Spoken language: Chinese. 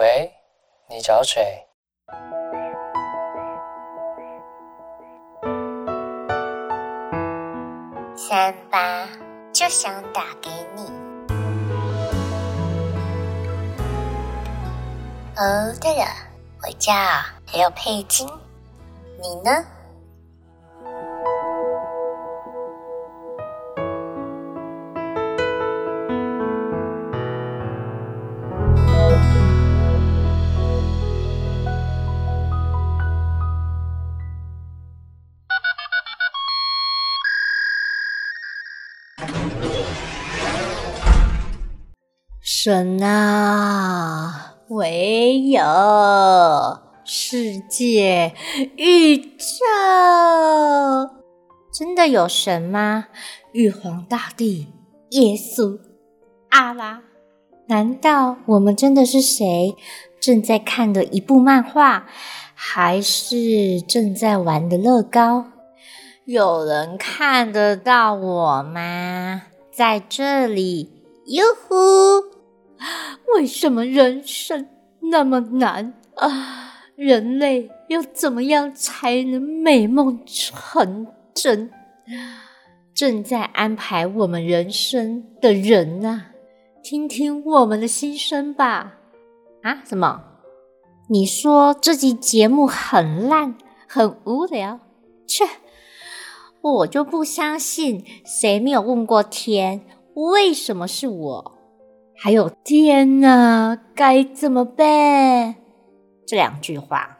喂，你找谁？三八就想打给你。哦，对了，我叫刘佩金，你呢？神啊，唯有世界、宇宙，真的有神吗？玉皇大帝、耶稣、阿拉，难道我们真的是谁？正在看的一部漫画，还是正在玩的乐高？有人看得到我吗？在这里，哟呼！为什么人生那么难啊？人类要怎么样才能美梦成真？正在安排我们人生的人啊，听听我们的心声吧！啊？什么？你说这集节目很烂，很无聊？切！我就不相信，谁没有问过天，为什么是我？还有天哪，该怎么办？这两句话